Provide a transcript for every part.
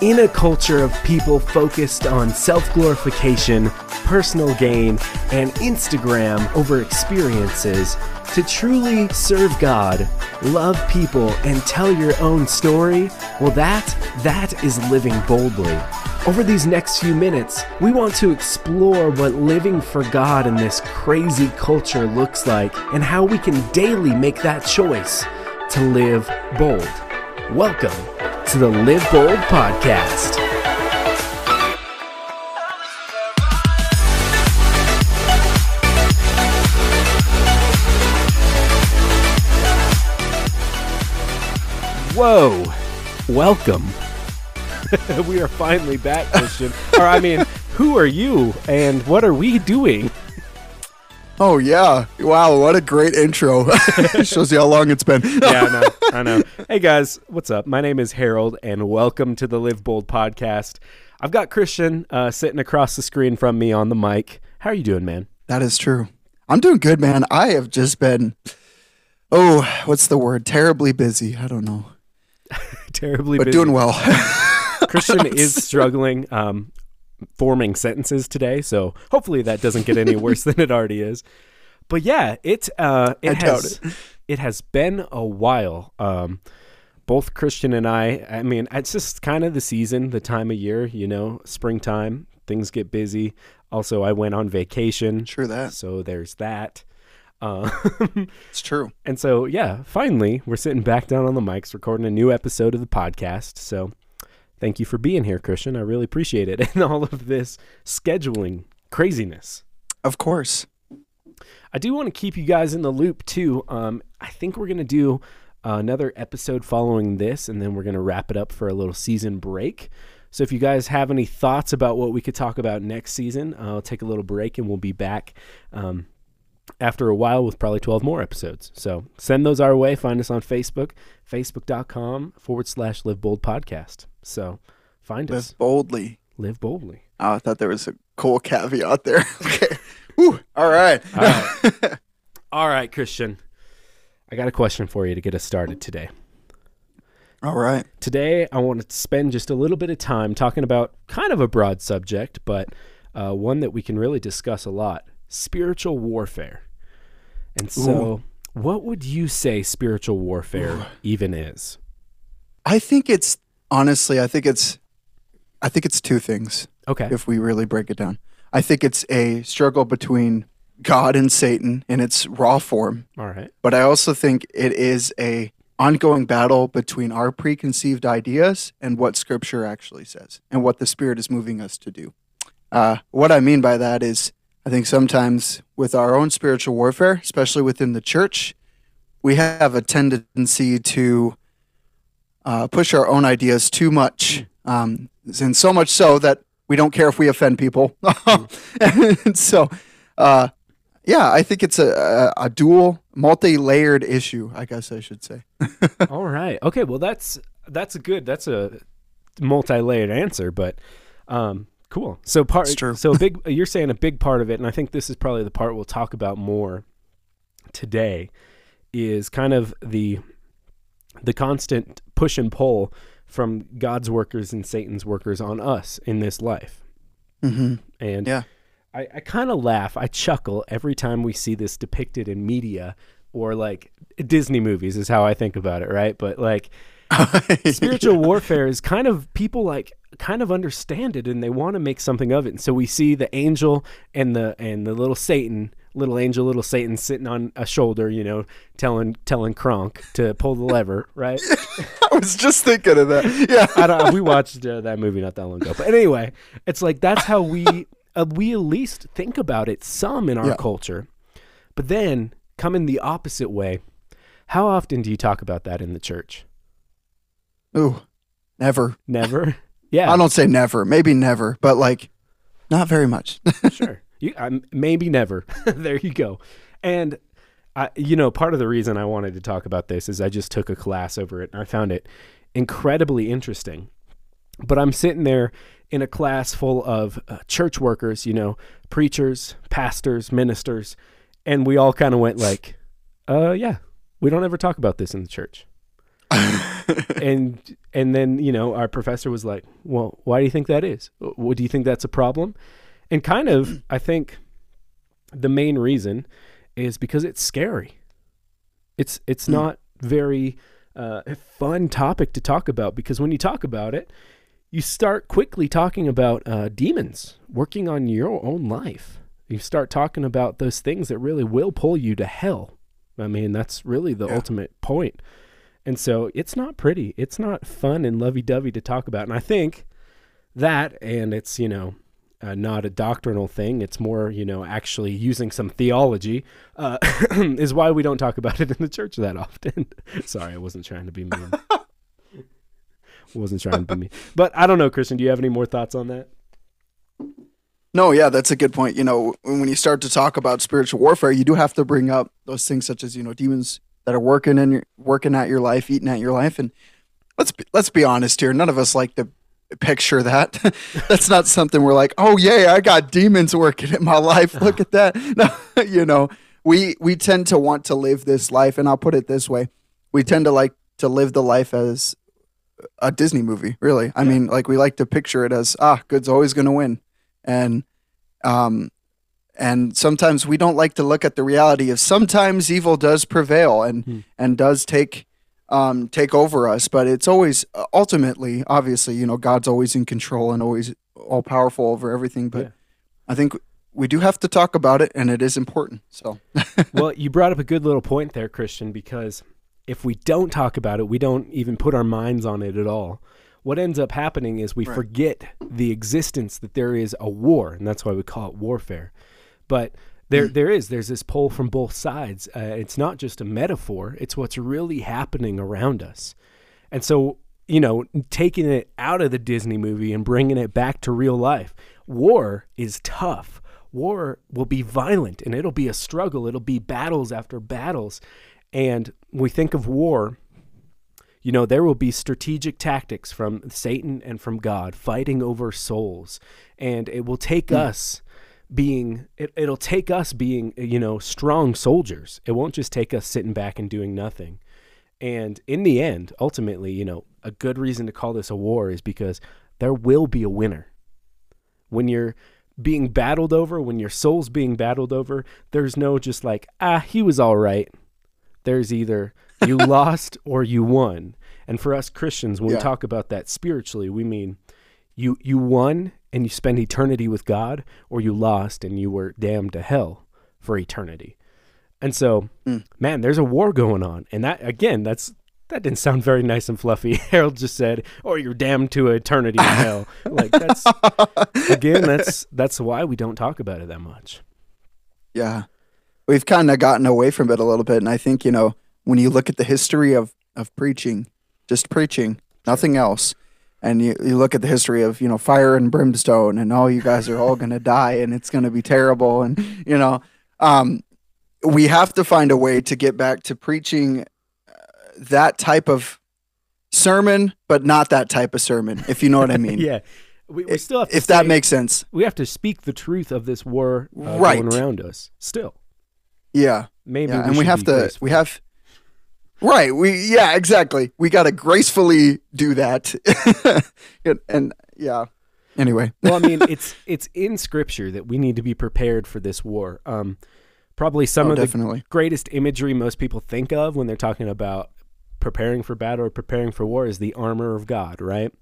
In a culture of people focused on self glorification, personal gain, and Instagram over experiences, to truly serve God, love people, and tell your own story, well, that, that is living boldly. Over these next few minutes, we want to explore what living for God in this crazy culture looks like and how we can daily make that choice to live bold. Welcome to the Live Bold Podcast. Whoa, welcome. we are finally back, Christian. or, I mean, who are you and what are we doing? Oh yeah! Wow, what a great intro! Shows you how long it's been. yeah, I know. I know. Hey guys, what's up? My name is Harold, and welcome to the Live Bold podcast. I've got Christian uh, sitting across the screen from me on the mic. How are you doing, man? That is true. I'm doing good, man. I have just been, oh, what's the word? Terribly busy. I don't know, Terribly but busy. doing well. Christian is struggling um, forming sentences today, so hopefully that doesn't get any worse than it already is. But yeah, it uh, it I has it. has been a while. Um, both Christian and I, I mean, it's just kind of the season, the time of year, you know, springtime, things get busy. Also, I went on vacation, True that. so there's that. Uh, It's true. and so, yeah, finally, we're sitting back down on the mics, recording a new episode of the podcast. So, thank you for being here, Christian. I really appreciate it. And all of this scheduling craziness. Of course. I do want to keep you guys in the loop, too. Um, I think we're going to do another episode following this, and then we're going to wrap it up for a little season break. So, if you guys have any thoughts about what we could talk about next season, I'll take a little break and we'll be back. Um, after a while with probably 12 more episodes. So send those our way. Find us on Facebook, facebook.com forward slash live bold podcast. So find us, Live boldly. live boldly. Oh, I thought there was a cool caveat there. okay. Whew. All right. All right. All right, Christian. I got a question for you to get us started today. All right. Today, I want to spend just a little bit of time talking about kind of a broad subject, but uh, one that we can really discuss a lot spiritual warfare. And so, what would you say spiritual warfare even is? I think it's honestly. I think it's. I think it's two things. Okay. if we really break it down. I think it's a struggle between God and Satan in its raw form, All right. but I also think it is a ongoing battle between our preconceived ideas and what Scripture actually says and what the Spirit is moving us to do. Uh, what I mean by that is, I think sometimes with our own spiritual warfare, especially within the church, we have a tendency to uh, push our own ideas too much, um, and so much so that we don't care if we offend people. and so, uh, yeah, I think it's a, a, a dual, multi-layered issue. I guess I should say. All right. Okay. Well, that's that's a good. That's a multi-layered answer, but um, cool. So part. So a big. You're saying a big part of it, and I think this is probably the part we'll talk about more today, is kind of the the constant push and pull from God's workers and Satan's workers on us in this life. Mm-hmm. And Yeah. I, I kind of laugh, I chuckle every time we see this depicted in media or like Disney movies, is how I think about it, right? But like spiritual warfare is kind of people like kind of understand it and they want to make something of it. And so we see the angel and the and the little Satan, little angel, little Satan sitting on a shoulder, you know, telling telling Kronk to pull the lever, right? I was just thinking of that. Yeah. I don't. We watched uh, that movie not that long ago, but anyway, it's like that's how we uh, we at least think about it some in our Yeah. culture, but then coming the opposite way. How often do you talk about that in the church? Ooh, never. Never. Yeah, I don't say never. Maybe never, but like, not very much. sure. You, maybe never. there you go. And I, you know, part of the reason I wanted to talk about this is I just took a class over it and I found it incredibly interesting. But I'm sitting there in a class full of uh, church workers, you know, preachers, pastors, ministers, and we all kind of went like, "Uh, yeah, we don't ever talk about this in the church." and and then you know our professor was like, "Well, why do you think that is? What do you think that's a problem?" And kind of, I think the main reason is because it's scary. It's it's mm. not very uh, fun topic to talk about because when you talk about it, you start quickly talking about uh, demons working on your own life. You start talking about those things that really will pull you to hell. I mean, that's really the yeah. ultimate point. And so it's not pretty. It's not fun and lovey dovey to talk about. And I think that, and it's, you know, uh, not a doctrinal thing. It's more, you know, actually using some theology, uh, is why we don't talk about it in the church that often. Sorry, I wasn't trying to be mean. wasn't trying to be mean. But I don't know, Christian. Do you have any more thoughts on that? No, yeah, that's a good point. You know, when you start to talk about spiritual warfare, you do have to bring up those things such as you know demons that are working in your working at your life, eating at your life, and let's be, let's be honest here. None of us like to picture that. That's not something we're like, oh yeah, I got demons working in my life. Look at that. No, you know, we we tend to want to live this life, and I'll put it this way: we tend to like to live the life as a Disney movie. Really, I yeah. mean, like we like to picture it as ah, good's always going to win, and um, and sometimes we don't like to look at the reality of sometimes evil does prevail and hmm. and does take um, take over us. But it's always uh, ultimately, obviously, you know, God's always in control and always all powerful over everything. But yeah. I think we do have to talk about it, and it is important. So, well, you brought up a good little point there, Christian, because if we don't talk about it, we don't even put our minds on it at all. What ends up happening is we right. forget the existence that there is a war, and that's why we call it warfare. But there, mm. there is. There's this pull from both sides. Uh, it's not just a metaphor. It's what's really happening around us. And so, you know, taking it out of the Disney movie and bringing it back to real life. War is tough. War will be violent and it'll be a struggle. It'll be battles after battles. And we think of war, you know, there will be strategic tactics from Satan and from God fighting over souls. And it will take mm. us being it, it'll take us being you know strong soldiers. It won't just take us sitting back and doing nothing. And in the end ultimately you know a good reason to call this a war is because there will be a winner. When you're being battled over when your soul's being battled over there's no just like ah he was all right. There's either you lost or you won. And for us christians when yeah. we talk about that spiritually we mean you you won and you spend eternity with God, or you lost and you were damned to hell for eternity. And so, mm. man, there's a war going on, and that again, that's that didn't sound very nice and fluffy. Harold just said, "Or you're damned to eternity in hell." like that's again, that's that's why we don't talk about it that much. Yeah, we've kind of gotten away from it a little bit, and I think you know when you look at the history of of preaching, just preaching, nothing else and you, you look at the history of you know fire and brimstone and oh you guys are all going to die and it's going to be terrible and you know um, we have to find a way to get back to preaching uh, that type of sermon but not that type of sermon if you know what i mean yeah we, we still have if that makes sense we have to speak the truth of this war uh, right. going around us still yeah maybe yeah. we and we have to graceful. we have Right. We yeah, exactly. We got to gracefully do that. and, and, yeah. Anyway. well, I mean, it's it's in scripture that we need to be prepared for this war. Um probably some oh, of definitely. the greatest imagery most people think of when they're talking about preparing for battle or preparing for war is the armor of God, right?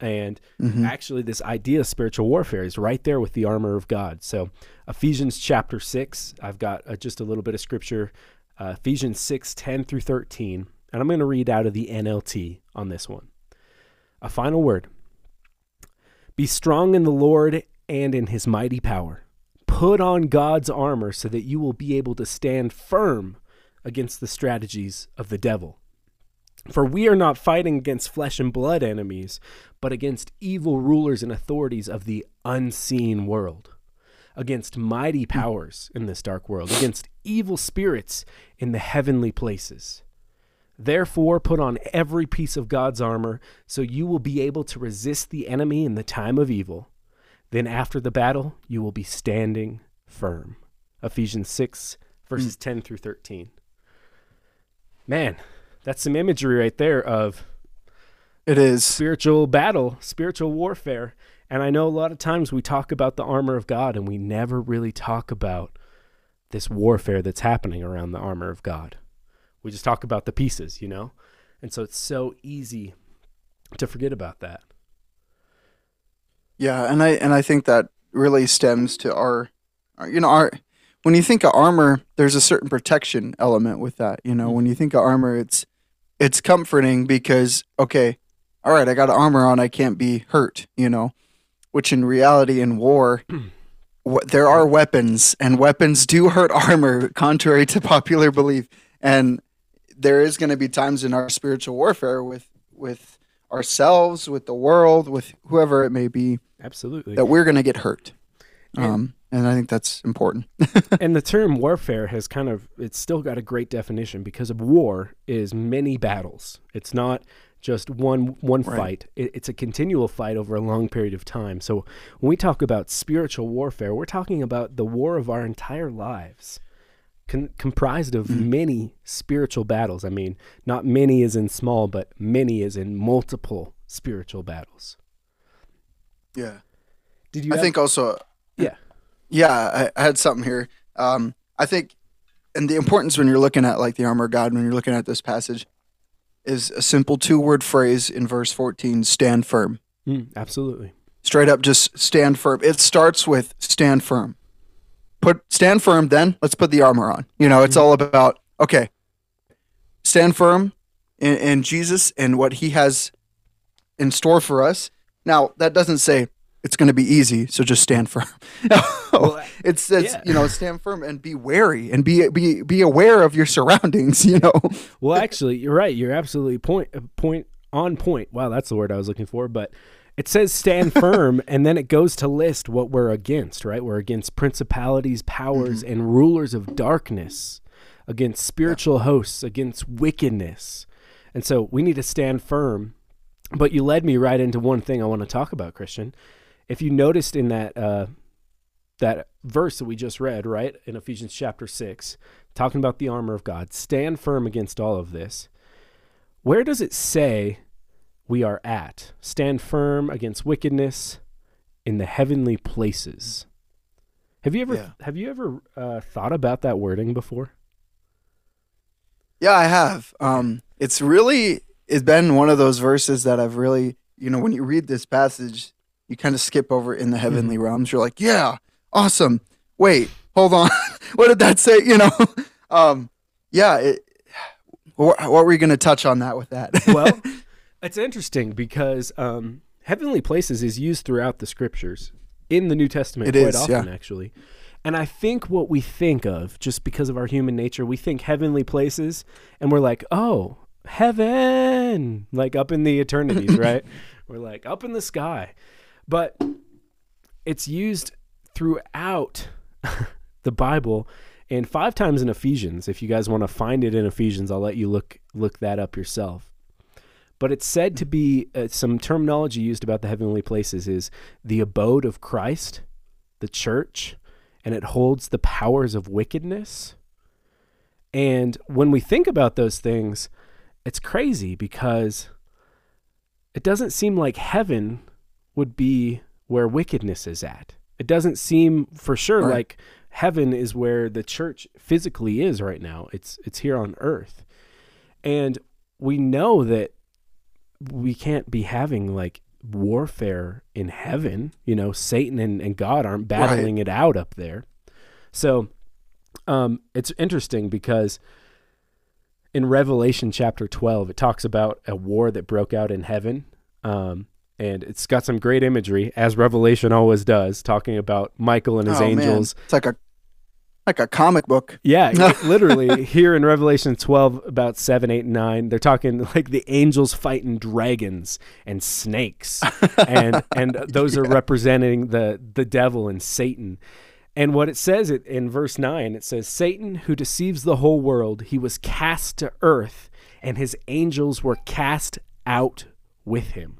And mm-hmm. actually, this idea of spiritual warfare is right there with the armor of God. So, Ephesians chapter 6, I've got uh, just a little bit of scripture uh, Ephesians 6 10 through 13. And I'm going to read out of the NLT on this one. A final word Be strong in the Lord and in his mighty power. Put on God's armor so that you will be able to stand firm against the strategies of the devil. For we are not fighting against flesh and blood enemies, but against evil rulers and authorities of the unseen world against mighty hmm. powers in this dark world, against evil spirits in the heavenly places. Therefore, put on every piece of God's armor, so you will be able to resist the enemy in the time of evil. Then, after the battle, you will be standing firm. Ephesians 6, verses hmm. 10 through 13. Man, that's some imagery right there of It is. spiritual battle, spiritual warfare. And I know a lot of times we talk about the armor of God and we never really talk about this warfare that's happening around the armor of God. We just talk about the pieces, you know? And so it's so easy to forget about that. Yeah, and I and I think that really stems to our, our you know, our when you think of armor, there's a certain protection element with that. You know, mm-hmm. when you think of armor, it's it's comforting because okay, all right, I got armor on, I can't be hurt. You know, which in reality in war. there are weapons, and weapons do hurt armor, contrary to popular belief. And there is going to be times in our spiritual warfare with with ourselves, with the world, with whoever it may be, Absolutely. that we're going to get hurt. And- Um, and I think that's important. and the term warfare has kind of it's still got a great definition because of war is many battles it's not just one one Right. fight it, it's a continual fight over a long period of time so when we talk about spiritual warfare we're talking about the war of our entire lives con- comprised of many spiritual battles i mean not many as in small but many as in multiple spiritual battles Yeah. did you I have- think also, yeah yeah, I, I had something here. Um, I think, and the importance when you're looking at like the armor of God, when you're looking at this passage, is a simple two word phrase in verse 14 stand firm. Mm, absolutely Straight up, just stand firm. It starts with stand firm. Put stand firm, then let's put the armor on. You know, it's all about okay. Stand firm in, in Jesus and what He has in store for us. Now, that doesn't say it's going to be easy, so just stand firm. Well, it says, yeah. you know, stand firm and be wary and be be be aware of your surroundings. You know, Well, actually, you're right. You're absolutely point point on point. Wow, that's the word I was looking for. But it says stand firm, and then it goes to list what we're against. Right, we're against principalities, powers, mm-hmm. and rulers of darkness, against spiritual hosts, against wickedness, and so we need to stand firm. But you led me right into one thing I want to talk about, Christian. If you noticed in that uh, that verse that we just read, right in Ephesians chapter six, talking about the armor of God, stand firm against all of this. Where does it say we are at? Stand firm against wickedness in the heavenly places. Have you ever Yeah. have you ever uh, thought about that wording before? Yeah, I have. Um, it's really it's been one of those verses that I've really, you know, when you read this passage, you kind of skip over in the heavenly realms. You're like, yeah, awesome. Wait, hold on. what did that say? You know, um, yeah. It, what, what were you going to touch on that with that? well, it's interesting because um, heavenly places is used throughout the scriptures in the New Testament It quite is, often, yeah. actually. And I think what we think of, just because of our human nature, we think heavenly places, and we're like, oh, heaven, like up in the eternities, right? We're like up in the sky. But it's used throughout the Bible and five times in Ephesians. If you guys want to find it in Ephesians, I'll let you look look that up yourself. But it's said to be uh, some terminology used about the heavenly places is the abode of Christ, the church, and it holds the powers of wickedness. And when we think about those things, it's crazy because it doesn't seem like heaven would be where wickedness is at. It doesn't seem for sure Right. like heaven is where the church physically is right now. It's it's here on earth. And we know that we can't be having like warfare in heaven. You know, Satan and, and God aren't battling it out up there. So um, it's interesting because in Revelation chapter 12, it talks about a war that broke out in heaven. Um, and it's got some great imagery, as Revelation always does, talking about Michael and his Oh, man. angels. It's like a like a comic book. Yeah, literally here in Revelation 12, about 7, 8, and 9, they're talking like the angels fighting dragons and snakes. and and those are representing the, the devil and Satan. And what it says it in verse 9, it says, Satan, who deceives the whole world, he was cast to earth, and his angels were cast out with him.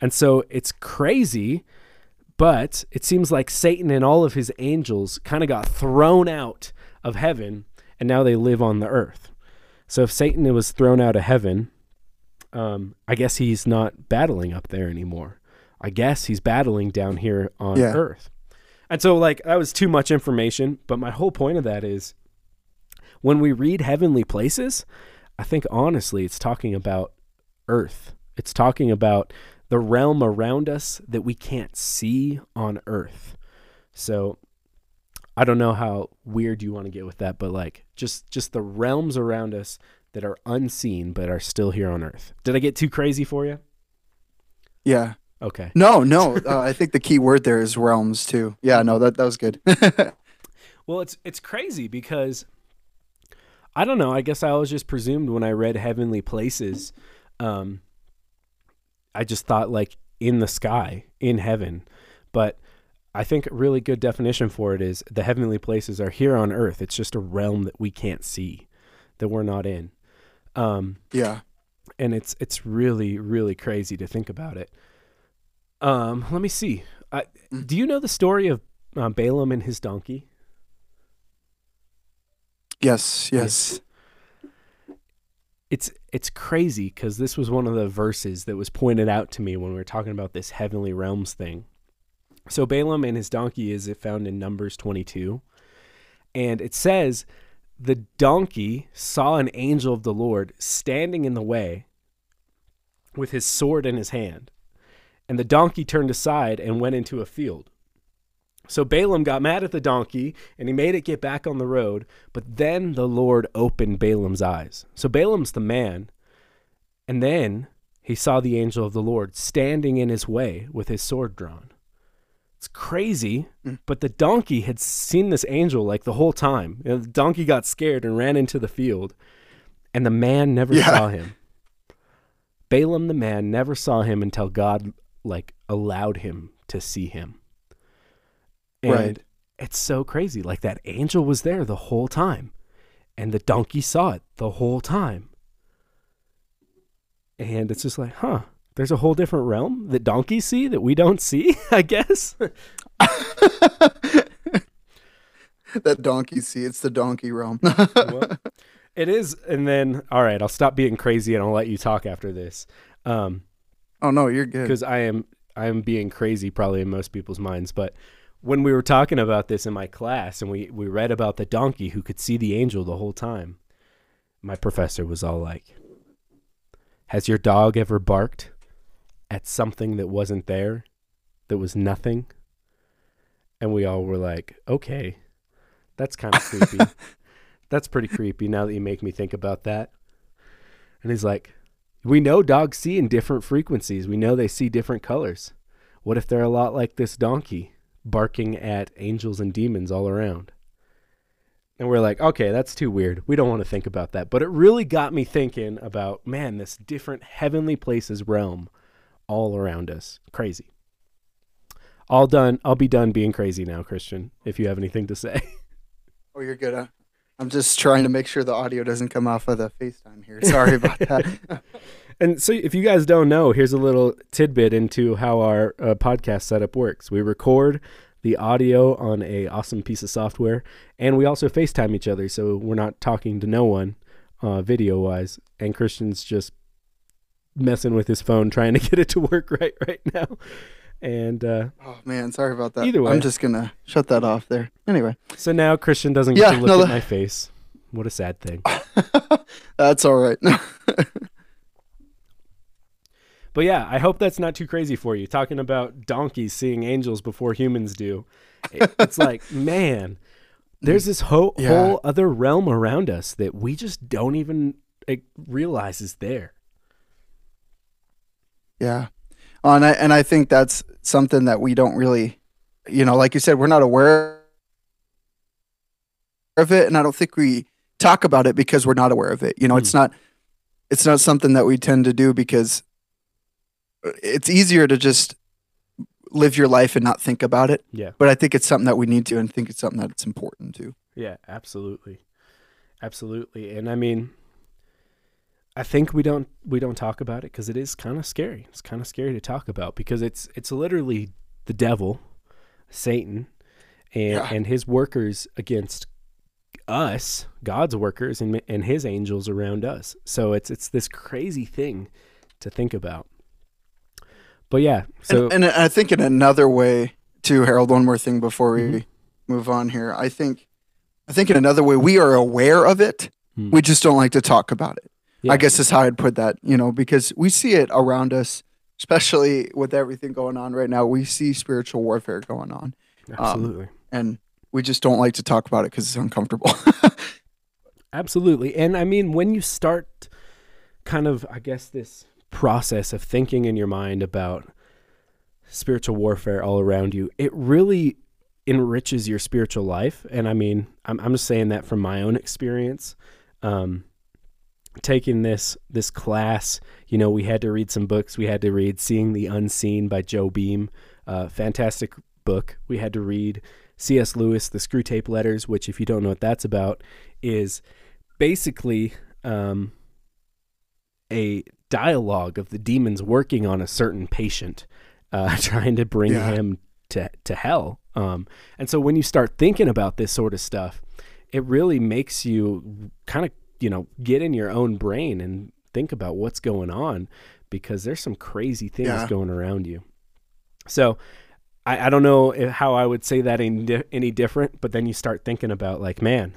And so it's crazy, but it seems like Satan and all of his angels kind of got thrown out of heaven and now they live on the earth. So if Satan was thrown out of heaven, um, I guess he's not battling up there anymore. I guess he's battling down here on Yeah. earth. And so, like, that was too much information. But my whole point of that is when we read heavenly places, I think honestly, it's talking about earth. It's talking about the realm around us that we can't see on earth. So I don't know how weird you want to get with that, but like just just the realms around us that are unseen but are still here on earth. Did I get too crazy for you? Yeah. Okay. No, no. Uh, I think the key word there is realms too. Yeah, no, that that was good. Well, it's it's crazy because I don't know. I guess I always just presumed when I read heavenly places, um, I just thought like in the sky, in heaven. But I think a really good definition for it is the heavenly places are here on earth. It's just a realm that we can't see, that we're not in. Um, yeah. and it's it's really really crazy to think about it. Um, let me see. I, Mm. do you know the story of uh, Balaam and his donkey? Yes. Yes. It's it's crazy because this was one of the verses that was pointed out to me when we were talking about this heavenly realms thing. So Balaam and his donkey is it found in Numbers 22, and it says the donkey saw an angel of the Lord standing in the way with his sword in his hand, and the donkey turned aside and went into a field. So Balaam got mad at the donkey and he made it get back on the road, but then the Lord opened Balaam's eyes. So Balaam's the man, and then he saw the angel of the Lord standing in his way with his sword drawn. It's crazy, Mm. but the donkey had seen this angel like the whole time. You know, the donkey got scared and ran into the field, and the man never Yeah. saw him. Balaam the man never saw him until God like allowed him to see him. And Right. it's so crazy. Like that angel was there the whole time, and the donkey saw it the whole time. And it's just like, huh, there's a whole different realm that donkeys see that we don't see, I guess. that donkey see, it's the donkey realm. Well, it is. And then, all right, I'll stop being crazy and I'll let you talk after this. Um, oh no, you're good. because I am I am being crazy probably in most people's minds. But when we were talking about this in my class and we we read about the donkey who could see the angel the whole time, my professor was all like, "Has your dog ever barked at something that wasn't there, that was nothing?" And we all were like, "Okay, that's kind of creepy. that's pretty creepy." Now that you make me think about that, and he's like. We know dogs see in different frequencies. We know they see different colors. What if they're a lot like this donkey, barking at angels and demons all around? And we're like, okay, that's too weird. We don't want to think about that. But it really got me thinking about, man, this different heavenly places realm all around us. Crazy. All done. I'll be done being crazy now, Christian, if you have anything to say. oh, you're good. Huh? I'm just trying to make sure the audio doesn't come off of the FaceTime here. Sorry about that. And so, if you guys don't know, here's a little tidbit into how our uh, podcast setup works. We record the audio on a awesome piece of software, and we also FaceTime each other, so we're not talking to no one, uh, video wise. And Christian's just messing with his phone, trying to get it to work right right now. And uh, oh man, sorry about that. Either way. I'm just gonna shut that off there. Anyway, so now Christian doesn't get Yeah, to look no, at that- my face. What a sad thing. that's all right. But yeah, I hope that's not too crazy for you. Talking about donkeys seeing angels before humans do. It's like, man, there's this whole, Yeah. whole other realm around us that we just don't even like, realize is there. Yeah. Oh, and I and I think that's something that we don't really, you know, like you said, we're not aware of it, and I don't think we talk about it because we're not aware of it. You know, it's hmm. not it's not something that we tend to do because uh, it's easier to just live your life and not think about it. Yeah. But I think it's something that we need to, and think it's something that's important to. Yeah, absolutely. Absolutely. And I mean I think we don't we don't talk about it cuz it is kind of scary. It's kind of scary to talk about because it's it's literally the devil, Satan, and Yeah. and his workers against us, God's workers and and his angels around us. So it's it's this crazy thing to think about. But yeah, so and, and I think in another way too, Harold. One more thing before we Mhm. move on here. I think, I think in another way we are aware of it. Hmm. We just don't like to talk about it. Yeah. I guess is how I'd put that. You know, because we see it around us, especially with everything going on right now. We see spiritual warfare going on, absolutely. and we just don't like to talk about it because it's uncomfortable. Absolutely. And I mean, when you start kind of, I guess, this process of thinking in your mind about spiritual warfare all around you, it really enriches your spiritual life. And I mean, I'm, I'm just saying that from my own experience. Um, taking this this class, you know, we had to read some books. We had to read "Seeing the Unseen" by Joe Beam, uh, fantastic book. We had to read C.S. Lewis, The Screwtape Letters, which, if you don't know what that's about, is basically um, a dialogue of the demons working on a certain patient, uh, trying to bring Yeah. him to to hell. Um, and so when you start thinking about this sort of stuff, it really makes you kind of you know get in your own brain and think about what's going on because there's some crazy things Yeah. going around you. So. I, I don't know how I would say that any, di- any different, but then you start thinking about like, man,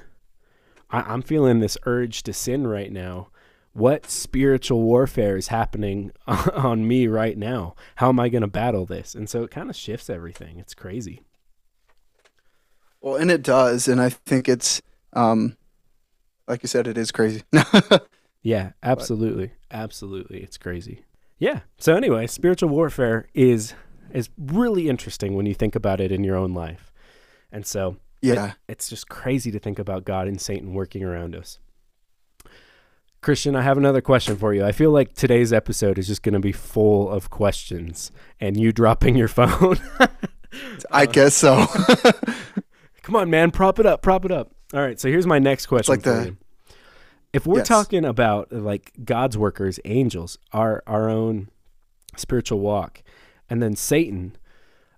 I, I'm feeling this urge to sin right now. What spiritual warfare is happening on me right now? How am I going to battle this? And so it kind of shifts everything. It's crazy. well, and it does, and I think it's, um, like you said, it is crazy. Yeah, absolutely. Absolutely. It's crazy. Yeah. So anyway, spiritual warfare is is really interesting when you think about it in your own life. And so yeah, it's just crazy to think about God and Satan working around us. Christian, I have another question for you. I feel like today's episode is just going to be full of questions and you dropping your phone. I guess so. Come on, man, prop it up, prop it up. All right, so here's my next question like for the- you. If we're Yes. talking about like God's workers, angels, our our own spiritual walk, and then Satan,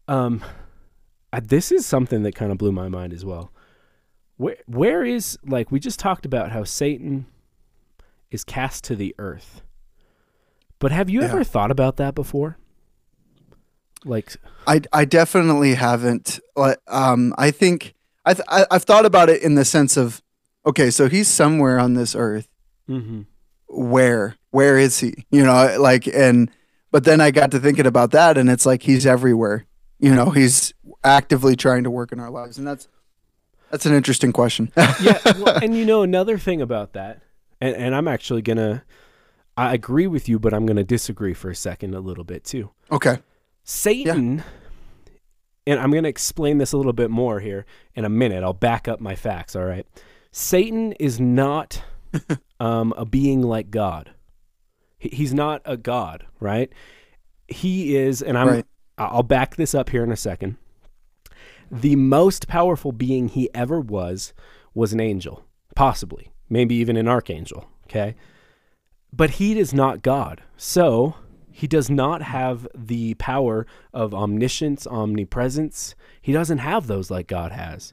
um, I, this is something that kind of blew my mind as well. Where where is like we just talked about how Satan is cast to the earth, but have you Yeah. ever thought about that before? Like, I I definitely haven't. Like, Um, I think I, th- I I've thought about it in the sense of, okay, so he's somewhere on this earth. mm-hmm. Where where is he? You know, like and but then I got to thinking about that, and it's like he's everywhere. You know, he's actively trying to work in our lives, and that's that's an interesting question. yeah, well, and you know another thing about that, and, and I'm actually gonna, I agree with you, but I'm gonna disagree for a second a little bit too. okay. Satan, and I'm gonna explain this a little bit more here in a minute. I'll back up my facts. All right, Satan is not um, a being like God. He's not a god, right? He is, and I'm. Right. I'll back this up here in a second. The most powerful being he ever was was an angel, possibly, maybe even an archangel. Okay. But he is not God. So he does not have the power of omniscience, omnipresence. He doesn't have those like God has.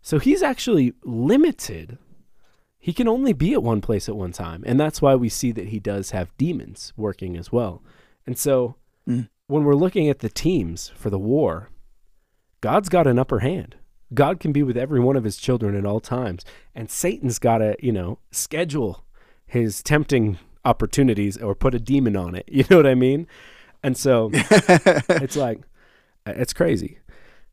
So he's actually limited. He can only be at one place at one time. And that's why we see that he does have demons working as well. And so Mm. when we're looking at the teams for the war, God's got an upper hand. God can be with every one of his children at all times. And Satan's got to, you know, schedule his tempting opportunities or put a demon on it. You know what I mean? And so it's like, it's crazy.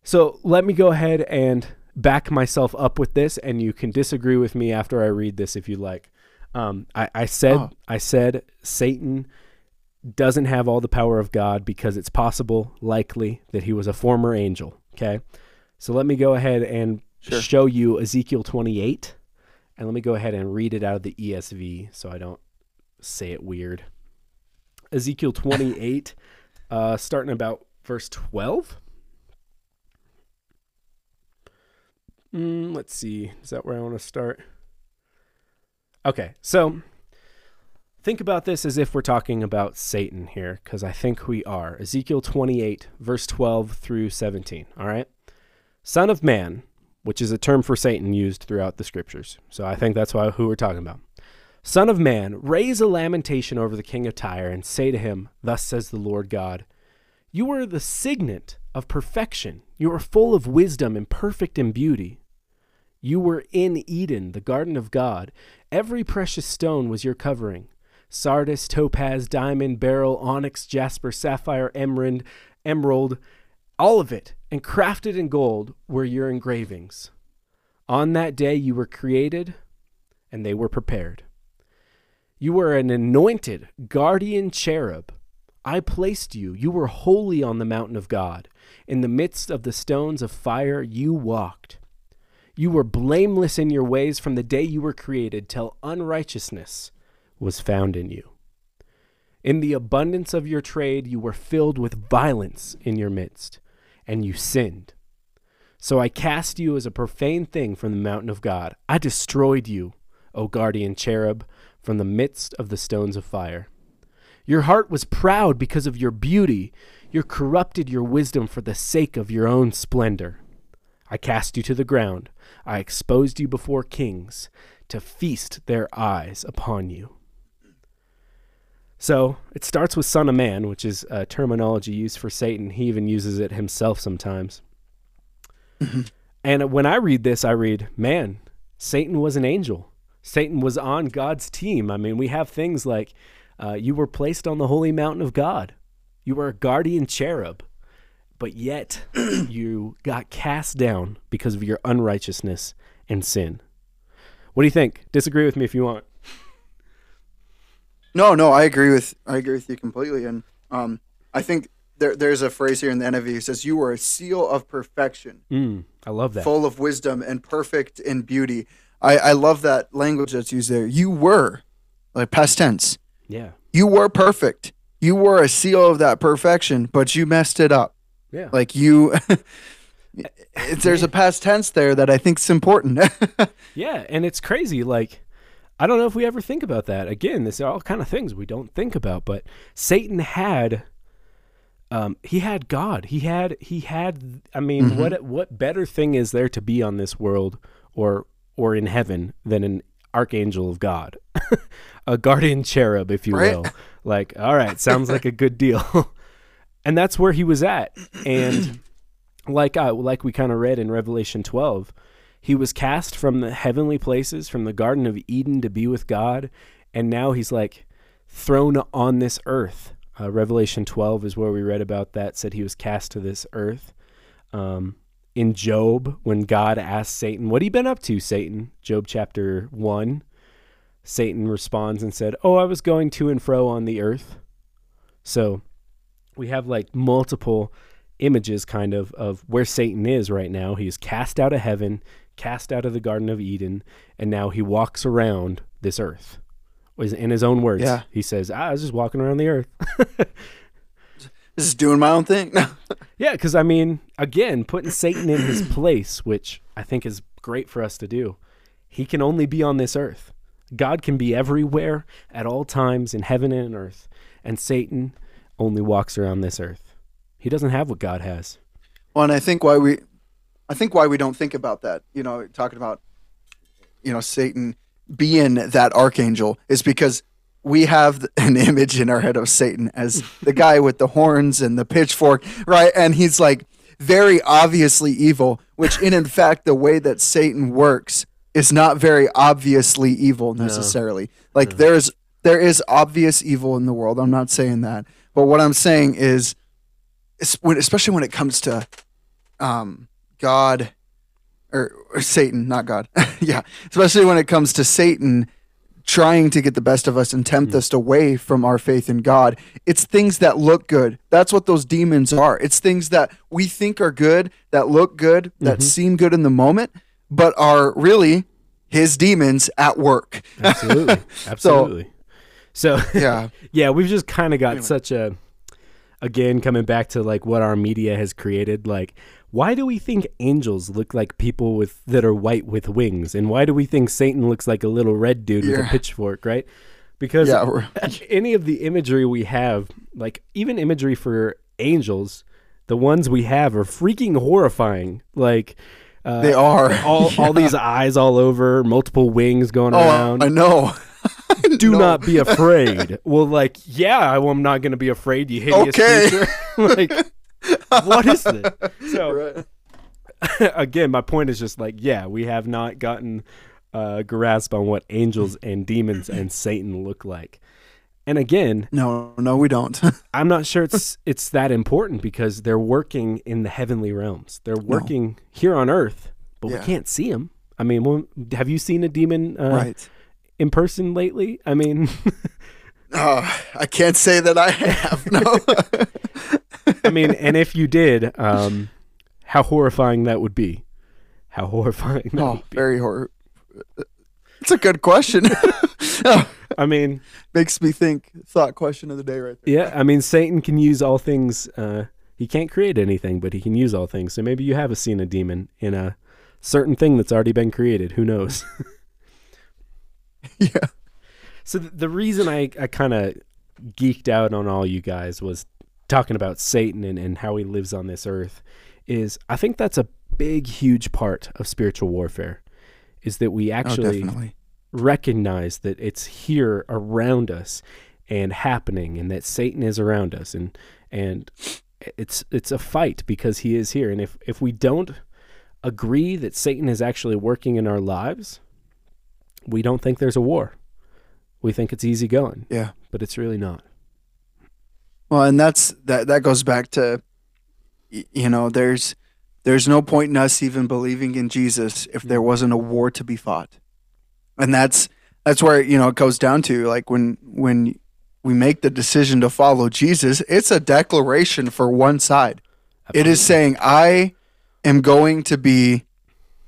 So let me go ahead and back myself up with this, and you can disagree with me after I read this if you like. Um, I, I said, Oh. I said Satan doesn't have all the power of God because it's possible, likely, that he was a former angel. Okay. So let me go ahead and Sure. show you Ezekiel 28. And let me go ahead and read it out of the ESV so I don't say it weird. Ezekiel 28, uh, starting about verse 12. Mm, let's see. Is that where I want to start? Okay, so think about this as if we're talking about Satan here, because I think we are. Ezekiel 28, verse 12 through 17. All right. Son of man, which is a term for Satan used throughout the scriptures. So I think that's why who we're talking about. Son of man, raise a lamentation over the king of Tyre and say to him, Thus says the Lord God, You are the signet of perfection. You are full of wisdom and perfect in beauty. You were in Eden, the garden of God. Every precious stone was your covering sardis, topaz, diamond, beryl, onyx, jasper, sapphire, emerald, emerald, all of it, and crafted in gold were your engravings. On that day you were created, and they were prepared. You were an anointed guardian cherub. I placed you. You were holy on the mountain of God. In the midst of the stones of fire, you walked. You were blameless in your ways from the day you were created till unrighteousness was found in you. In the abundance of your trade, you were filled with violence in your midst, and you sinned. So I cast you as a profane thing from the mountain of God. I destroyed you, O guardian cherub, from the midst of the stones of fire. Your heart was proud because of your beauty. You corrupted your wisdom for the sake of your own splendor. I cast you to the ground. I exposed you before kings to feast their eyes upon you. So it starts with Son of Man, which is a terminology used for Satan. He even uses it himself sometimes. Mm-hmm. and when I read this, I read, man, Satan was an angel. Satan was on God's team. I mean, we have things like uh, you were placed on the holy mountain of God, you were a guardian cherub but yet you got cast down because of your unrighteousness and sin. What do you think? Disagree with me if you want. No, no, I agree with I agree with you completely, and um, I think there, there's a phrase here in the NIV that says, "You are a seal of perfection, mm, I love that, full of wisdom and perfect in beauty." I, I love that language that's used there. You were, like past tense. Yeah, you were perfect. You were a seal of that perfection, but you messed it up. Yeah. Like you there's a past tense there that I think is important. yeah, and it's crazy like I don't know if we ever think about that. Again, this are all kind of things we don't think about, but Satan had um, he had God. He had he had I mean, mm-hmm. what what better thing is there to be on this world or or in heaven than an archangel of God? a guardian cherub, if you right? will. Like, all right, sounds like a good deal and that's where he was at. And like I, like we kind of read in Revelation 12, he was cast from the heavenly places, from the Garden of Eden to be with God, and now he's like thrown on this earth. Uh, Revelation 12 is where we read about that. Said he was cast to this earth. Um, in Job, when God asked Satan, "What have you been up to, Satan?" Job chapter one, Satan responds and said, "Oh, I was going to and fro on the earth." So we have like multiple images kind of of where Satan is right now. He's cast out of heaven, cast out of the Garden of Eden, and now he walks around this earth. In his own words, yeah. he says, ah, "I was just walking around the earth." just doing my own thing. yeah, because I mean, again, putting Satan in his place, which I think is great for us to do. He can only be on this earth. God can be everywhere at all times in heaven and earth, and Satan only walks around this earth. He doesn't have what God has. Well, and I think why we, I think why we don't think about that, you know, talking about, you know, Satan being that archangel is because we have an image in our head of Satan as the guy with the horns and the pitchfork, right? And he's like very obviously evil, which in in fact the way that Satan works is not very obviously evil necessarily. No. Like no. there's there is obvious evil in the world. I'm not saying that. But what I'm saying is, especially when it comes to um, God or, or Satan, not God. yeah, especially when it comes to Satan trying to get the best of us and tempt mm. us away from our faith in God. It's things that look good. That's what those demons are. It's things that we think are good, that look good, that mm-hmm. seem good in the moment, but are really his demons at work. Absolutely. Absolutely. so, so yeah, yeah, we've just kind of got anyway. such a again coming back to like what our media has created. Like why do we think angels look like people with that are white with wings, and why do we think Satan looks like a little red dude with a pitchfork, right? Because Yeah, any of the imagery we have, like even imagery for angels, the ones we have are freaking horrifying. Like uh, They are. all all these eyes all over, multiple wings going Oh, around. I know. Do know. not be afraid. well, like, yeah, I'm not going to be afraid. You hideous Okay. creature. like, what is this? So Right. again, my point is just like, yeah, we have not gotten a grasp on what angels and demons and Satan look like. And again, No, no, we don't. I'm not sure it's it's that important because they're working in the heavenly realms. They're working here on earth, but Yeah. we can't see them. I mean, well, have you seen a demon uh, right. in person lately? I mean, Oh, I can't say that I have. No. I mean, and if you did, um, how horrifying that would be. How horrifying that oh, would be. very horror. It's a good question. Oh, I mean, makes me think. Thought question of the day, right there. yeah, I mean, Satan can use all things. Uh, he can't create anything, but he can use all things. So maybe you have a seen a demon in a certain thing that's already been created. Who knows? Yeah. So th- the reason I, I kind of geeked out on all you guys was talking about Satan and, and how he lives on this earth is I think that's a big, huge part of spiritual warfare is that we Oh, actually definitely. recognize that it's here around us and happening and that Satan is around us and and it's it's a fight because he is here and if if we don't agree that Satan is actually working in our lives we don't think there's a war we think it's easy going Yeah. but it's really not Well, and that's that. That goes back to, you know, there's there's no point in us even believing in Jesus if there wasn't a war to be fought, and that's that's where you know it goes down to like when when we make the decision to follow Jesus, it's a declaration for one side. It is saying I am going to be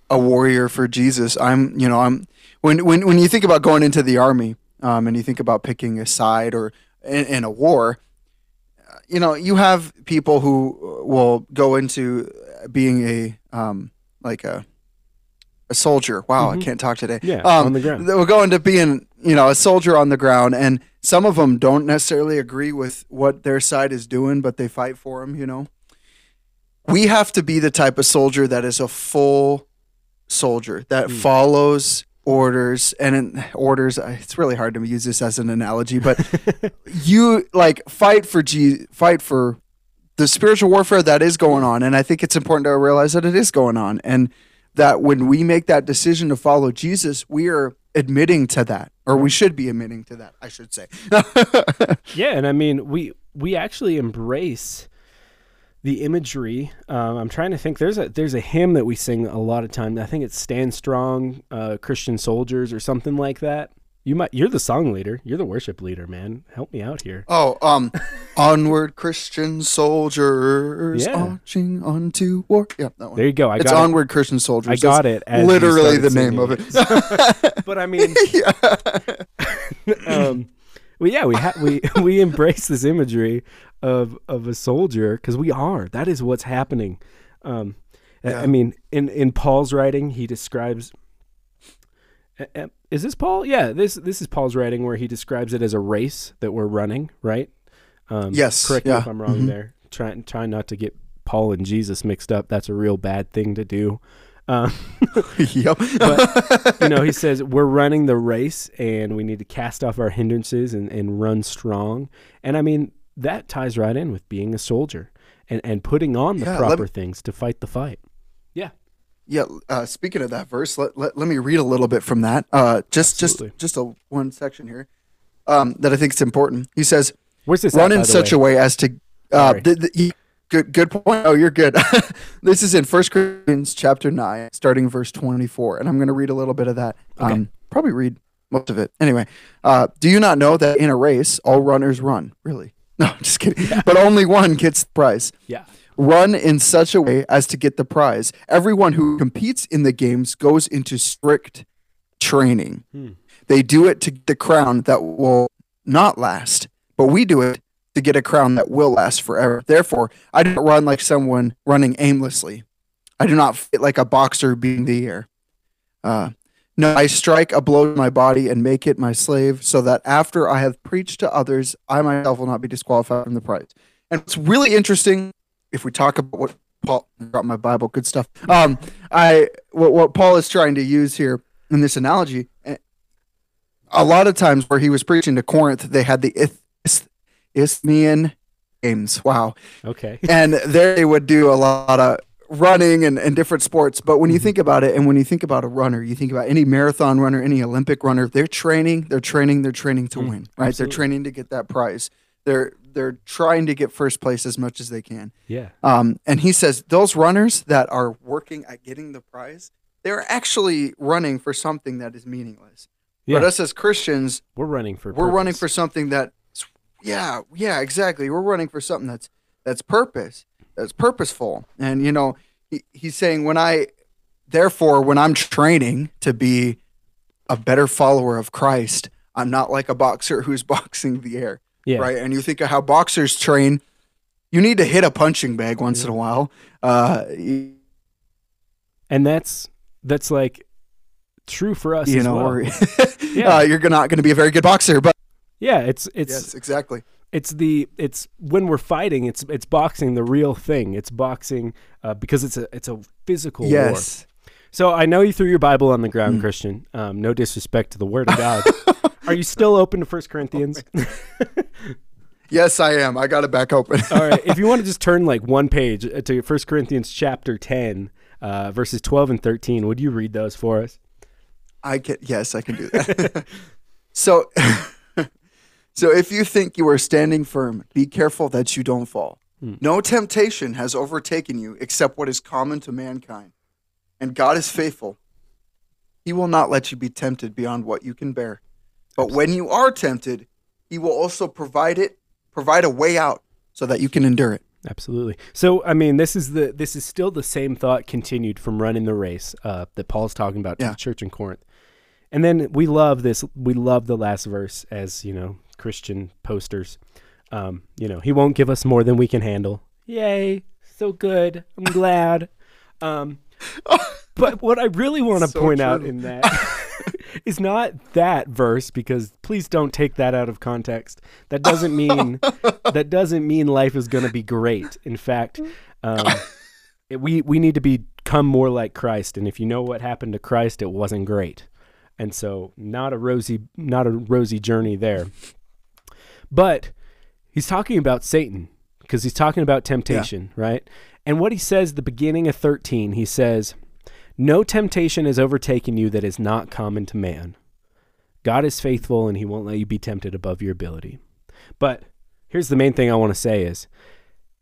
a warrior for Jesus. I'm, you know, I'm when when when you think about going into the army, um, and you think about picking a side or in, in a war, you know, you have people who will go into being a um, like a a soldier. Wow, I Mhm. can't talk today. Yeah, um, on the ground. They will go into being, you know, a soldier on the ground, and some of them don't necessarily agree with what their side is doing, but they fight for them. You know, we have to be the type of soldier that is a full soldier that Hmm. follows orders and in, orders it's really hard to use this as an analogy but you like fight for G, fight for the spiritual warfare that is going on and i think it's important to realize that it is going on and that when we make that decision to follow jesus we are admitting to that or we should be admitting to that i should say. Yeah, and I mean we we actually embrace the imagery. Um, I'm trying to think. There's a there's a hymn that we sing a lot of time. I think it's "Stand Strong, uh, Christian Soldiers" or something like that. You might you're the song leader. You're the worship leader, man. Help me out here. oh um onward christian soldiers Yeah. marching on to war yeah that one There you go. I it's onward christian soldiers. I got it. literally the name of it but I mean, um, well, yeah, we ha- we we embrace this imagery of of a soldier because we are. That is what's happening. Um, I- Yeah. I mean, in in Paul's writing, he describes. uh, Is this Paul? Yeah, this this is Paul's writing where he describes it as a race that we're running. Right? Um, Yes, Correct me if I'm wrong mhm. there. Trying trying not to get Paul and Jesus mixed up. That's a real bad thing to do. Um, yep But, you know, he says we're running the race and we need to cast off our hindrances and, and run strong. And I mean, that ties right in with being a soldier and, and putting on the Yeah, proper me- things to fight the fight. Yeah. Yeah, uh, speaking of that verse, let, let, let me read a little bit from that. Uh, just Absolutely. just just a one section here um, that I think is important. He says, Where's this? "Run at, in such way? a way as to." Uh, Sorry. th- th- he- good good point. Oh, you're good. this is in First Corinthians chapter nine, starting verse twenty four, and I'm going to read a little bit of that. Okay. Um, probably read most of it. Anyway, uh, do you not know that in a race all runners run? Really? No, just kidding. But only one gets the prize. Yeah. Run in such a way as to get the prize. Everyone who competes in the games goes into strict training. Hmm. They do it to get the crown that will not last, but we do it to get a crown that will last forever. Therefore, I don't run like someone running aimlessly, I do not fight like a boxer beating the air. Uh, no, I strike a blow to my body and make it my slave, so that after I have preached to others, I myself will not be disqualified from the prize. And it's really interesting if we talk about what Paul got my Bible, good stuff. Um, I what, what Paul is trying to use here in this analogy. A lot of times where he was preaching to Corinth, they had the Isthmian games. Wow, Okay. and there they would do a lot of running and, and different sports. But when you think about it, and when you think about a runner, you think about any marathon runner, any Olympic runner, they're training, they're training, they're training to Mm, win, right? absolutely. They're training to get that prize. They're they're trying to get first place as much as they can. Yeah. Um, and he says those runners that are working at getting the prize, they're actually running for something that is meaningless. Yeah. But us as Christians, We're running for. we're running for something that yeah yeah exactly we're running for something that's that's purpose that's purposeful and you know he, he's saying when i therefore when i'm training to be a better follower of christ i'm not like a boxer who's boxing the air Yeah. right and you think of how boxers train you need to hit a punching bag once in a while uh And that's that's like true for us you as know well. or Yeah. uh, you're not going to be a very good boxer but yeah. It's it's yes exactly it's the it's when we're fighting. It's it's boxing the real thing. It's boxing uh, because it's a it's a physical war. yes So I know you threw your Bible on the ground, Hmm. Christian. Um, no disrespect to the Word of God. Are you still open to First Corinthians? yes i am i got it back open All right. If you want to just turn like one page uh, to First Corinthians chapter ten, uh, verses twelve and thirteen, would you read those for us? I can yes, I can do that. so so if you think you are standing firm, be careful that you don't fall. Hmm. No temptation has overtaken you except what is common to mankind. And God is faithful. He will not let you be tempted beyond what you can bear. But when you are tempted, he will also provide it provide a way out so that you can endure it. Absolutely. So, I mean, this is the this is still the same thought continued from running the race uh, that Paul's talking about to Yeah. the church in Corinth. And then we love this. We love the last verse as you know Christian posters. Um, you know, he won't give us more than we can handle. Yay! So good. I'm glad. Um, but what I really want to So point out in that is not that verse because please don't take that out of context. That doesn't mean that doesn't mean life is going to be great. In fact, um, it- we we need to become more like Christ. And if you know what happened to Christ, it wasn't great. And so, not a rosy not a rosy journey there. But he's talking about Satan because he's talking about temptation, right? And what he says at the beginning of 13, he says, No temptation has overtaken you that is not common to man. God is faithful and he won't let you be tempted above your ability. But here's the main thing I want to say is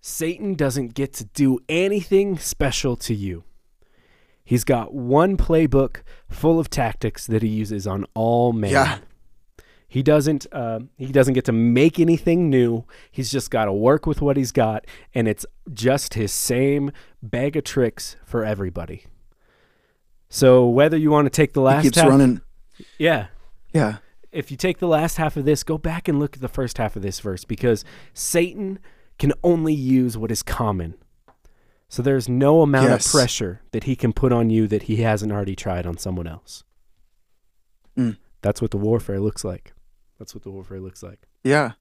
Satan doesn't get to do anything special to you. He's got one playbook full of tactics that he uses on all men. Yeah. He doesn't. Uh, he doesn't get to make anything new. He's just got to work with what he's got, and it's just his same bag of tricks for everybody. So whether you want to take the He last keeps half, running. yeah, Yeah. if you take the last half of this, go back and look at the first half of this verse because Satan can only use what is common. So there's no amount Yes. of pressure that he can put on you that he hasn't already tried on someone else. Mm. That's what the warfare looks like. That's what the warfare looks like. Yeah.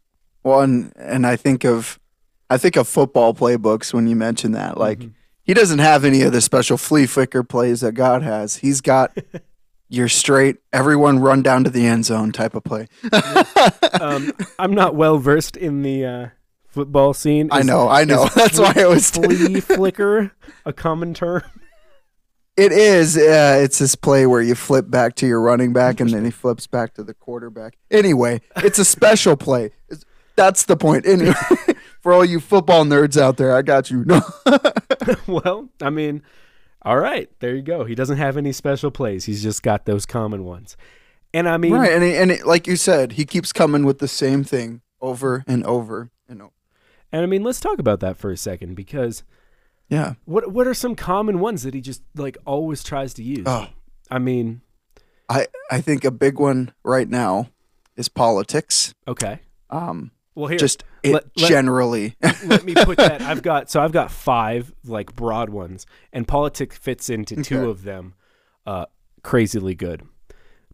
Well, and and I think of I think of football playbooks when you mention that. Like Mhm. he doesn't have any of the special flea flicker plays that God has. He's got your straight everyone run down to the end zone type of play. um, I'm not well versed in the uh, football scene. I know, I know. That's why I was. flea flicker a common term. It is. Uh, it's this play where you flip back to your running back and then he flips back to the quarterback. Anyway, it's a special play. It's- that's the point. Anyway, for all you football nerds out there, I got you. No. well, I mean, all right, there you go. He doesn't have any special plays. He's just got those common ones. And I mean, right, and he, and it, like you said, he keeps coming with the same thing over and over and over. and I mean, let's talk about that for a second because Yeah. what what are some common ones that he just like always tries to use? Oh, I mean, I I think a big one right now is politics. okay. Um, Well, here, Just it let- let- generally. let me put that. I've got so I've got five like broad ones, and politics fits into two Okay. of them. Uh, crazily good.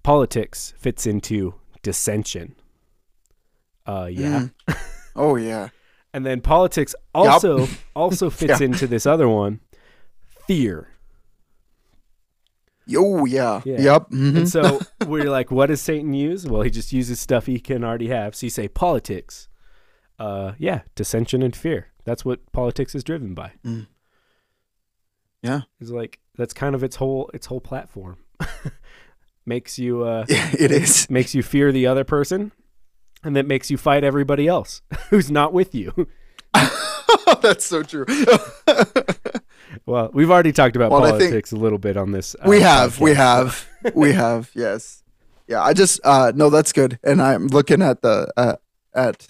Politics fits into dissension. Uh, yeah, Mm. oh yeah. And then politics also also fits into this other one, fear. Oh yeah. Yeah. Yep. mhm. And so we're like, what does Satan use? Well, he just uses stuff he can already have. So you say politics. Uh, yeah, dissension and fear. That's what politics is driven by. Mm. Yeah. It's like that's kind of its whole its whole platform. makes you uh it is. makes you fear the other person, and that makes you fight everybody else who's not with you. That's so true. well, we've already talked about Well, politics a little bit on this. Uh, we have, we have, we have. Yes. Yeah. I just uh no, that's good. And I'm looking at the uh, at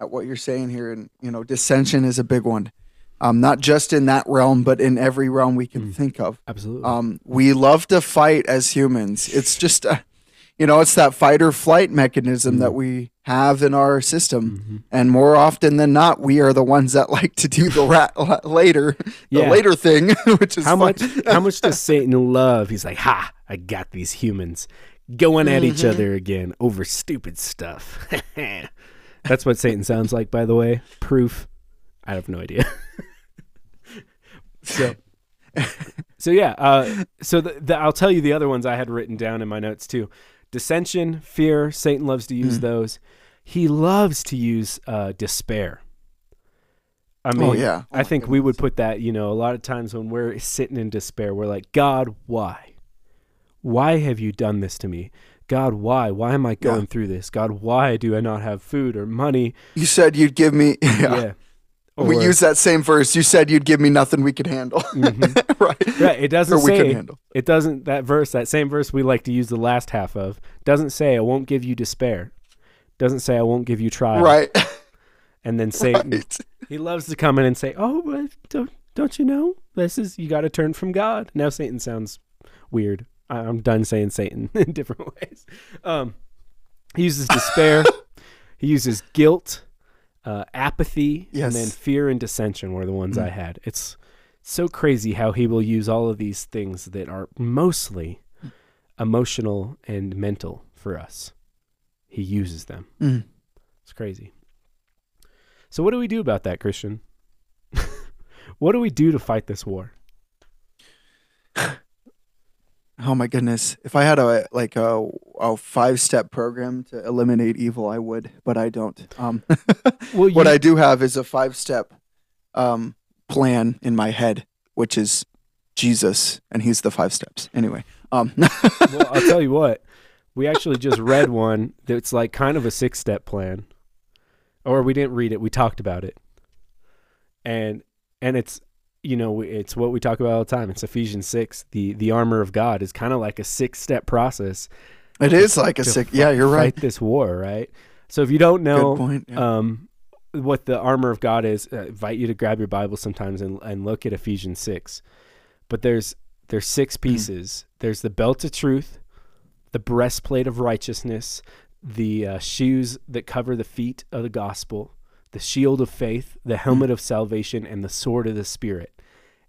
at what you're saying here, and you know, dissension is a big one. Um, not just in that realm, but in every realm we can Mm. think of. Absolutely. Um, we love to fight as humans. It's just, uh, you know, it's that fight or flight mechanism Mm. that we have in our system. Mhm. And more often than not, we are the ones that like to do the rat la- later, the Yeah. later thing, which is how fun. much how much does Satan love? He's like, ha! I got these humans going at each Mhm. other again over stupid stuff. That's what Satan sounds like, by the way. Proof. I have no idea. so, so yeah. Uh, so the, the, I'll tell you the other ones I had written down in my notes too. Dissension, fear. Satan loves to use Mm. those. He loves to use uh, despair. I mean, oh yeah, Oh I think we would put that, you know, a lot of times when we're sitting in despair, we're like, God, why? Why have you done this to me? God, why? Why am I going Yeah. through this? God, why do I not have food or money? You said you'd give me. Yeah. Yeah. We use that same verse. You said you'd give me nothing we could handle. Mhm. right. Right. It doesn't Or we say, handle. it doesn't, that verse, that same verse we like to use the last half of, doesn't say, I won't give you despair. Doesn't say, I won't give you trial. Right. And then Satan, right. he loves to come in and say, oh, but don't, don't you know? This is, you got to turn from God. Now Satan sounds weird. I'm done saying Satan in different ways. Um, he uses despair. he uses guilt, uh, apathy, and then fear and dissension were the ones I Mm. had. It's so crazy how he will use all of these things that are mostly emotional and mental for us. He uses them. Mm. It's crazy. So what do we do about that, Christian? what do we do to fight this war? Oh my goodness! If I had a like a, a five step program to eliminate evil, I would, but I don't. Um, Well, what I do have is a five step um, plan in my head, which is Jesus, and He's the five steps. Anyway, um, well, I'll tell you what. We actually just read one that's like kind of a six step plan. Or we didn't read it, we talked about it. And and it's you know, it's what we talk about all the time. It's Ephesians 6. The the armor of God is kind of like a six step process it is like a six. Yeah, you're right. fight this war, right? So if you don't know point. Yeah. um, what the armor of God is. I invite you to grab your Bible sometimes and, and look at Ephesians six. But there's there's six pieces. There's the belt of truth, the breastplate of righteousness, the uh, shoes that cover the feet of the gospel, the shield of faith, the helmet of salvation, and the sword of the spirit.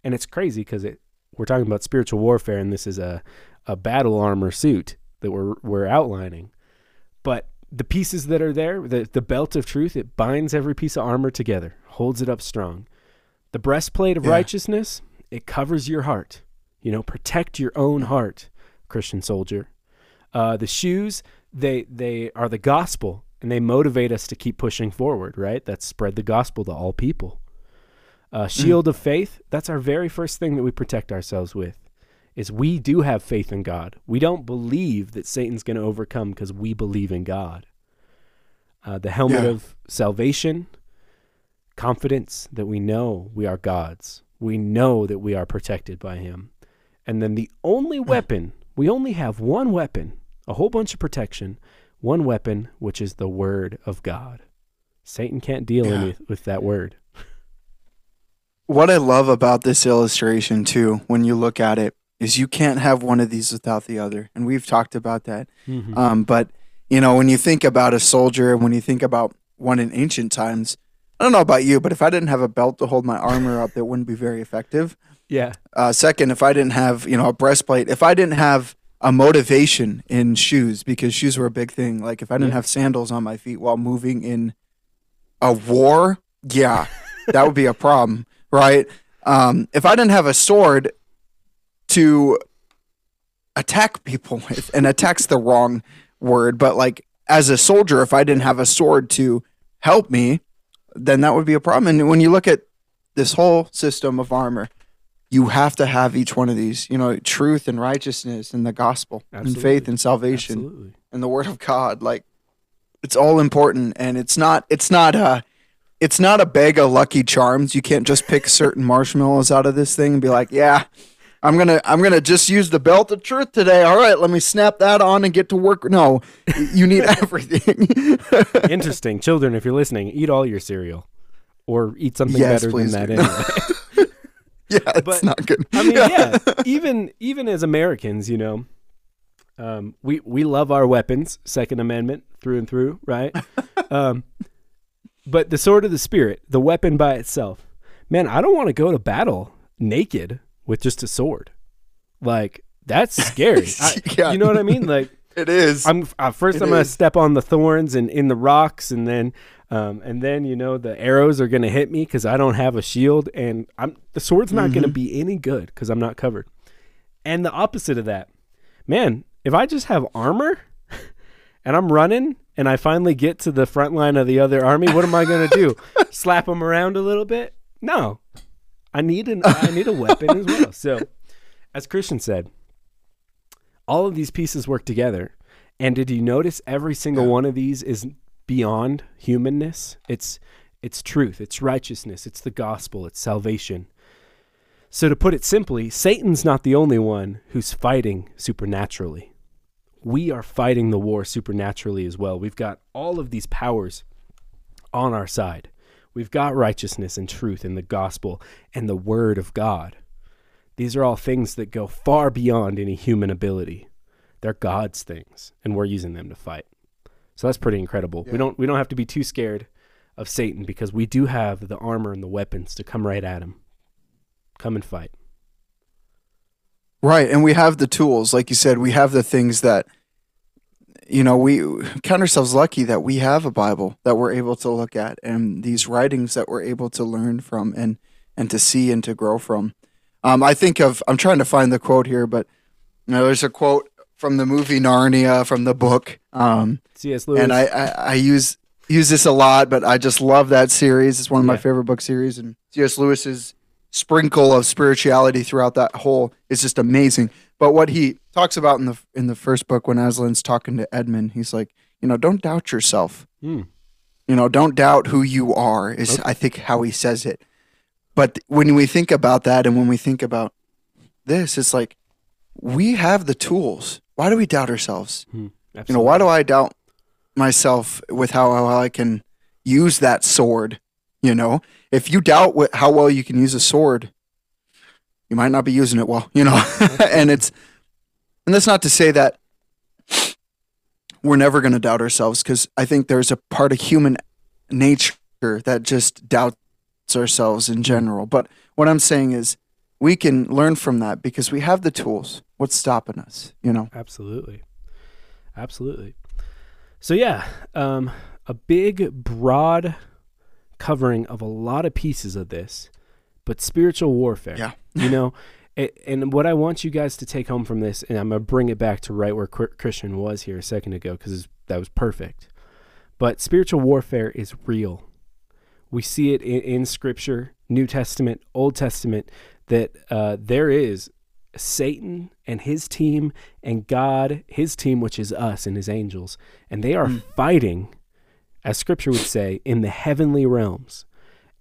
And it's crazy because it we're talking about spiritual warfare, and this is a a battle armor suit that we're we're outlining. But the pieces that are there, the, the belt of truth, it binds every piece of armor together, holds it up strong. The breastplate of Yeah. righteousness, it covers your heart. You know, protect your own heart, Christian soldier. Uh, the shoes, they they are the gospel and they motivate us to keep pushing forward, right? That's spread the gospel to all people. Uh, shield of faith, that's our very first thing that we protect ourselves with. Is we do have faith in God. We don't believe that Satan's going to overcome because we believe in God. Uh, the helmet Yeah. of salvation, confidence that we know we are God's. We know that we are protected by Him. And then the only weapon, we only have one weapon, a whole bunch of protection, one weapon, which is the Word of God. Satan can't deal Yeah. any, with that word. What I love about this illustration too, when you look at it, is you can't have one of these without the other, and we've talked about that. Mhm. Um, but you know, when you think about a soldier, and when you think about one in ancient times. I don't know about you, but if I didn't have a belt to hold my armor up, it wouldn't be very effective. Yeah. Uh, second, if I didn't have you know a breastplate, if I didn't have a motivation in shoes because shoes were a big thing. Like if I didn't Yeah. have sandals on my feet while moving in a war, yeah, that would be a problem, right? Um, if I didn't have a sword to attack people with, and attack's the wrong word, but like as a soldier, if I didn't have a sword to help me, then that would be a problem. And when you look at this whole system of armor, you have to have each one of these, you know, truth and righteousness and the gospel and faith and salvation Absolutely. and the word of God. Like it's all important and it's not it's not a it's not a bag of lucky charms. You can't just pick certain marshmallows out of this thing and be like, yeah, I'm gonna I'm gonna just use the belt of truth today. All right, let me snap that on and get to work. No, you need everything. Interesting. Children, if you're listening, eat all your cereal or eat something Yes, better than that do. anyway. yeah, it's But, not good. I mean, yeah. Even even as Americans, you know, um, we we love our weapons, Second Amendment through and through, right? um, but the sword of the spirit, the weapon by itself, man, I don't want to go to battle naked with just a sword. Like that's scary. I- Yeah. You know what I mean? Like It is. I'm uh, first. It I'm gonna step on the thorns and in the rocks, and then, um, and then you know the arrows are gonna hit me because I don't have a shield, and I'm the sword's not gonna Mhm. be any good because I'm not covered. And the opposite of that, man, if I just have armor, and I'm running, and I finally get to the front line of the other army, what am I gonna do? Slap them around a little bit? No, I need an I need a weapon as well. So, as Christian said, all of these pieces work together. And did you notice every single Yeah. one of these is beyond humanness? It's it's truth, it's righteousness, it's the gospel, it's salvation. So to put it simply, Satan's not the only one who's fighting supernaturally. We are fighting the war supernaturally as well. We've got all of these powers on our side. We've got righteousness and truth and the gospel and the word of God. These are all things that go far beyond any human ability. They're God's things, and we're using them to fight. So that's pretty incredible. We don't we don't have to be too scared of Satan because we do have the armor and the weapons to come right at him. Come and fight. Right, and we have the tools, like you said, we have the things that you know, we count ourselves lucky that we have a Bible that we're able to look at and these writings that we're able to learn from and and to see and to grow from. Um, I think of I'm trying to find the quote here, but you know, there's a quote from the movie Narnia from the book. Um, C.S. Lewis. and I, I, I use use this a lot, but I just love that series. It's one of my Yeah. favorite book series, and C.S. Lewis's sprinkle of spirituality throughout that whole is just amazing. But what he talks about in the in the first book, when Aslan's talking to Edmund, he's like, you know, don't doubt yourself. Hmm. You know, don't doubt who you are. Is Okay. I think how he says it. But when we think about that, and when we think about this, it's like we have the tools. Why do we doubt ourselves? Hmm. You know, why do I doubt myself with how, how I can use that sword? You know, if you doubt wh- how well you can use a sword, you might not be using it well. You know, and it's and that's not to say that we're never going to doubt ourselves because I think there's a part of human nature that just doubts ourselves in general. But what I'm saying is we can learn from that because we have the tools. What's stopping us? You know. Absolutely. Absolutely. So yeah, um, a big broad covering of a lot of pieces of this, but spiritual warfare. Yeah. you know, it, and what I want you guys to take home from this, and I'm gonna bring it back to right where Christian was here a second ago because that was perfect. But spiritual warfare is real. We see it in, in Scripture, New Testament, Old Testament, that uh, there is Satan and his team and God, his team, which is us and his angels, and they are Mm. fighting, as Scripture would say, in the heavenly realms.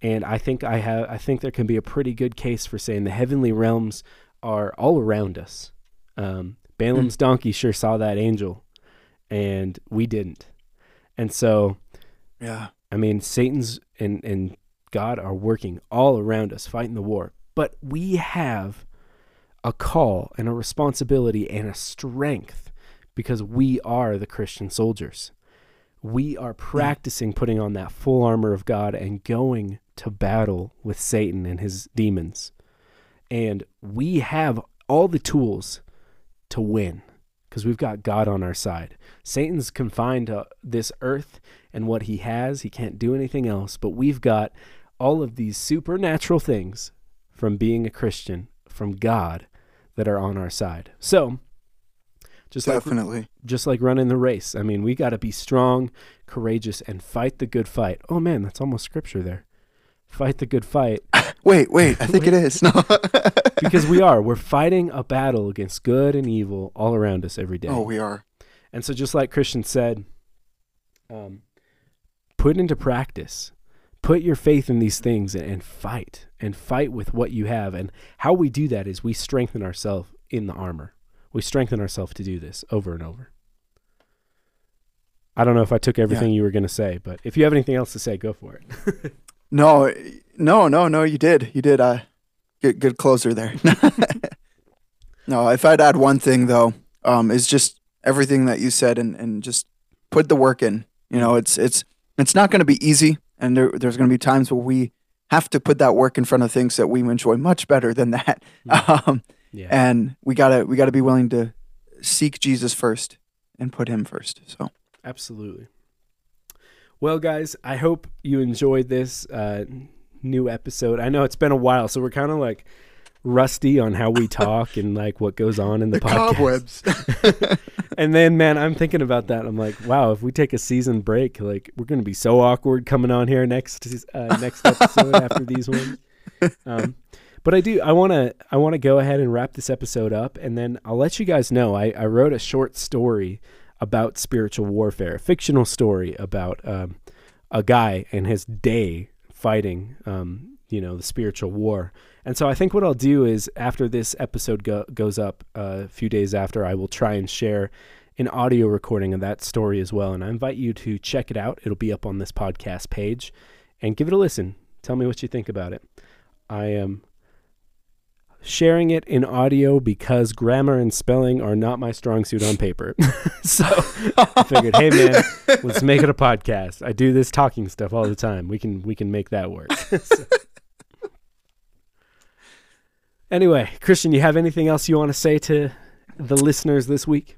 And I think I have, I think there can be a pretty good case for saying the heavenly realms are all around us. Um, Balaam's donkey sure saw that angel, and we didn't. And so, Yeah. I mean, Satan's and, and God are working all around us, fighting the war. But we have a call and a responsibility and a strength because we are the Christian soldiers. We are practicing putting on that full armor of God and going to battle with Satan and his demons. And we have all the tools to win because we've got God on our side. Satan's confined to this earth and what he has. He can't do anything else, but we've got all of these supernatural things from being a Christian, from God, that are on our side. So, just Definitely. like just like running the race. I mean, we got to be strong, courageous, and fight the good fight. Oh man, that's almost scripture there. Fight the good fight Wait, wait. I think it is. No. because we are. We're fighting a battle against good and evil all around us every day. oh, we are. And so, just like Christian said, um, put into practice, put your faith in these things and, and fight, and fight with what you have. And how we do that is we strengthen ourselves in the armor. We strengthen ourselves to do this over and over. I don't know if I took everything you were going to say, but if you have anything else to say, go for it. No, no, no, no. You did. You did. Uh, good, good closer there. no, if I'd add one thing though, um, is just everything that you said and, and just put the work in. You know, it's it's it's not going to be easy, and there, there's going to be times where we have to put that work in front of things that we enjoy much better than that. Um, yeah. and we gotta we gotta be willing to seek Jesus first and put Him first. So Absolutely. Well, guys, I hope you enjoyed this uh, new episode. I know it's been a while, so we're kind of like rusty on how we talk and like what goes on in the, podcast. and then, man, I'm thinking about that. I'm like, wow, if we take a season break, like we're gonna be so awkward coming on here next uh, next episode after these ones. Um, but I do. I want to. I want to go ahead and wrap this episode up, and then I'll let you guys know. I, I wrote a short story about spiritual warfare, a fictional story about um, a guy and his day fighting, um, you know, the spiritual war. And so I think what I'll do is after this episode go- goes up uh, a few days after, I will try and share an audio recording of that story as well. And I invite you to check it out. It'll be up on this podcast page and give it a listen. Tell me what you think about it. I am sharing it in audio because grammar and spelling are not my strong suit on paper. so I figured, hey man, let's make it a podcast. I do this talking stuff all the time. We can we can make that work. So- Anyway, Christian, you have anything else you want to say to the listeners this week?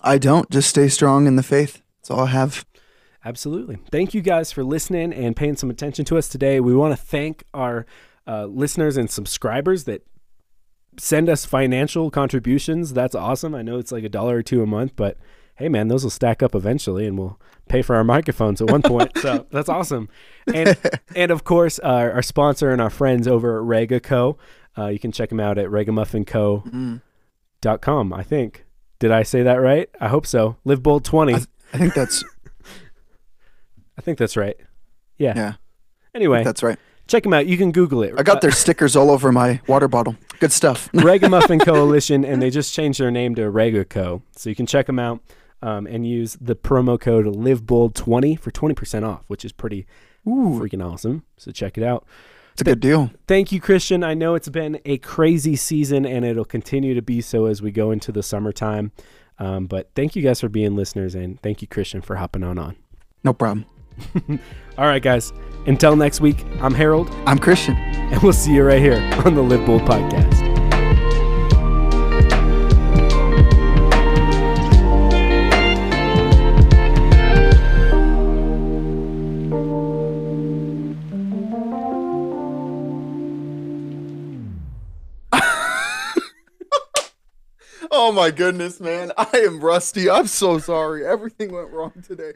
I don't just stay strong in the faith. That's all I have. Absolutely. Thank you guys for listening and paying some attention to us today. We want to thank our uh, listeners and subscribers that send us financial contributions. That's awesome. I know it's like a dollar or two a month, but hey, man, those will stack up eventually, and we'll pay for our microphones at one point. so that's awesome. And and of course, our, our sponsor and our friends over at Regaco. Uh, you can check them out at regamuffinco.com. Mm. I think. Did I say that right? I hope so. Live bold twenty. I, I think that's I think that's right. Yeah. yeah. Anyway, That's right. Check them out. You can Google it. I got their stickers all over my water bottle. Good stuff. Regamuffin Coalition, and they just changed their name to Regaco. So you can check them out um, and use the promo code LiveBold20 for 20% off, which is pretty Ooh, freaking awesome. So check it out. it's a good deal. Thank you, Christian. I know it's been a crazy season, and it'll continue to be so as we go into the summertime. Um, but thank you guys for being listeners, and thank you, Christian, for hopping on on. No problem. All right, guys. Until next week, I'm Harold, I'm Christian. and we'll see you right here on the Live Bold podcast. Oh my goodness, man. I am rusty. I'm so sorry. Everything went wrong today.